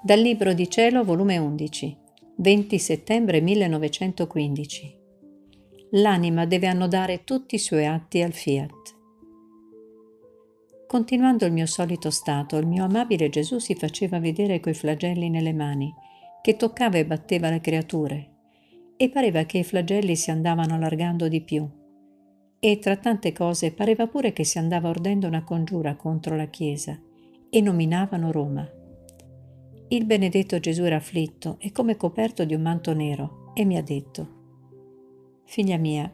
Dal Libro di Cielo, volume 11, 20 settembre 1915. L'anima deve annodare tutti i suoi atti al fiat. Continuando il mio solito stato, il mio amabile Gesù si faceva vedere coi flagelli nelle mani, che toccava e batteva le creature, e pareva che i flagelli si andavano allargando di più. E tra tante cose pareva pure che si andava ordendo una congiura contro la Chiesa, e nominavano Roma. Il benedetto Gesù era afflitto e come coperto di un manto nero e mi ha detto, Figlia mia,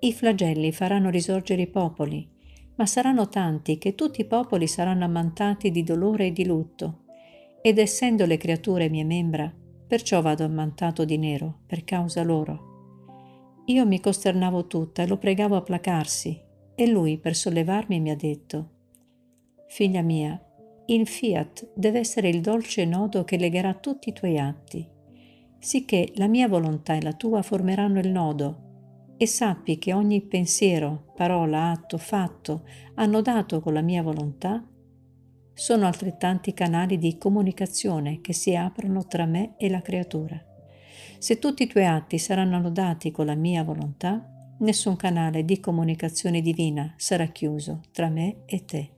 i flagelli faranno risorgere i popoli, ma saranno tanti che tutti i popoli saranno ammantati di dolore e di lutto, ed essendo le creature mie membra, perciò vado ammantato di nero per causa loro. Io mi costernavo tutta e lo pregavo a placarsi, e lui per sollevarmi mi ha detto, Figlia mia, il fiat deve essere il dolce nodo che legherà tutti i tuoi atti, sicché la mia volontà e la tua formeranno il nodo, e sappi che ogni pensiero, parola, atto, fatto, annodato con la mia volontà, sono altrettanti canali di comunicazione che si aprono tra me e la creatura. Se tutti i tuoi atti saranno annodati con la mia volontà, nessun canale di comunicazione divina sarà chiuso tra me e te.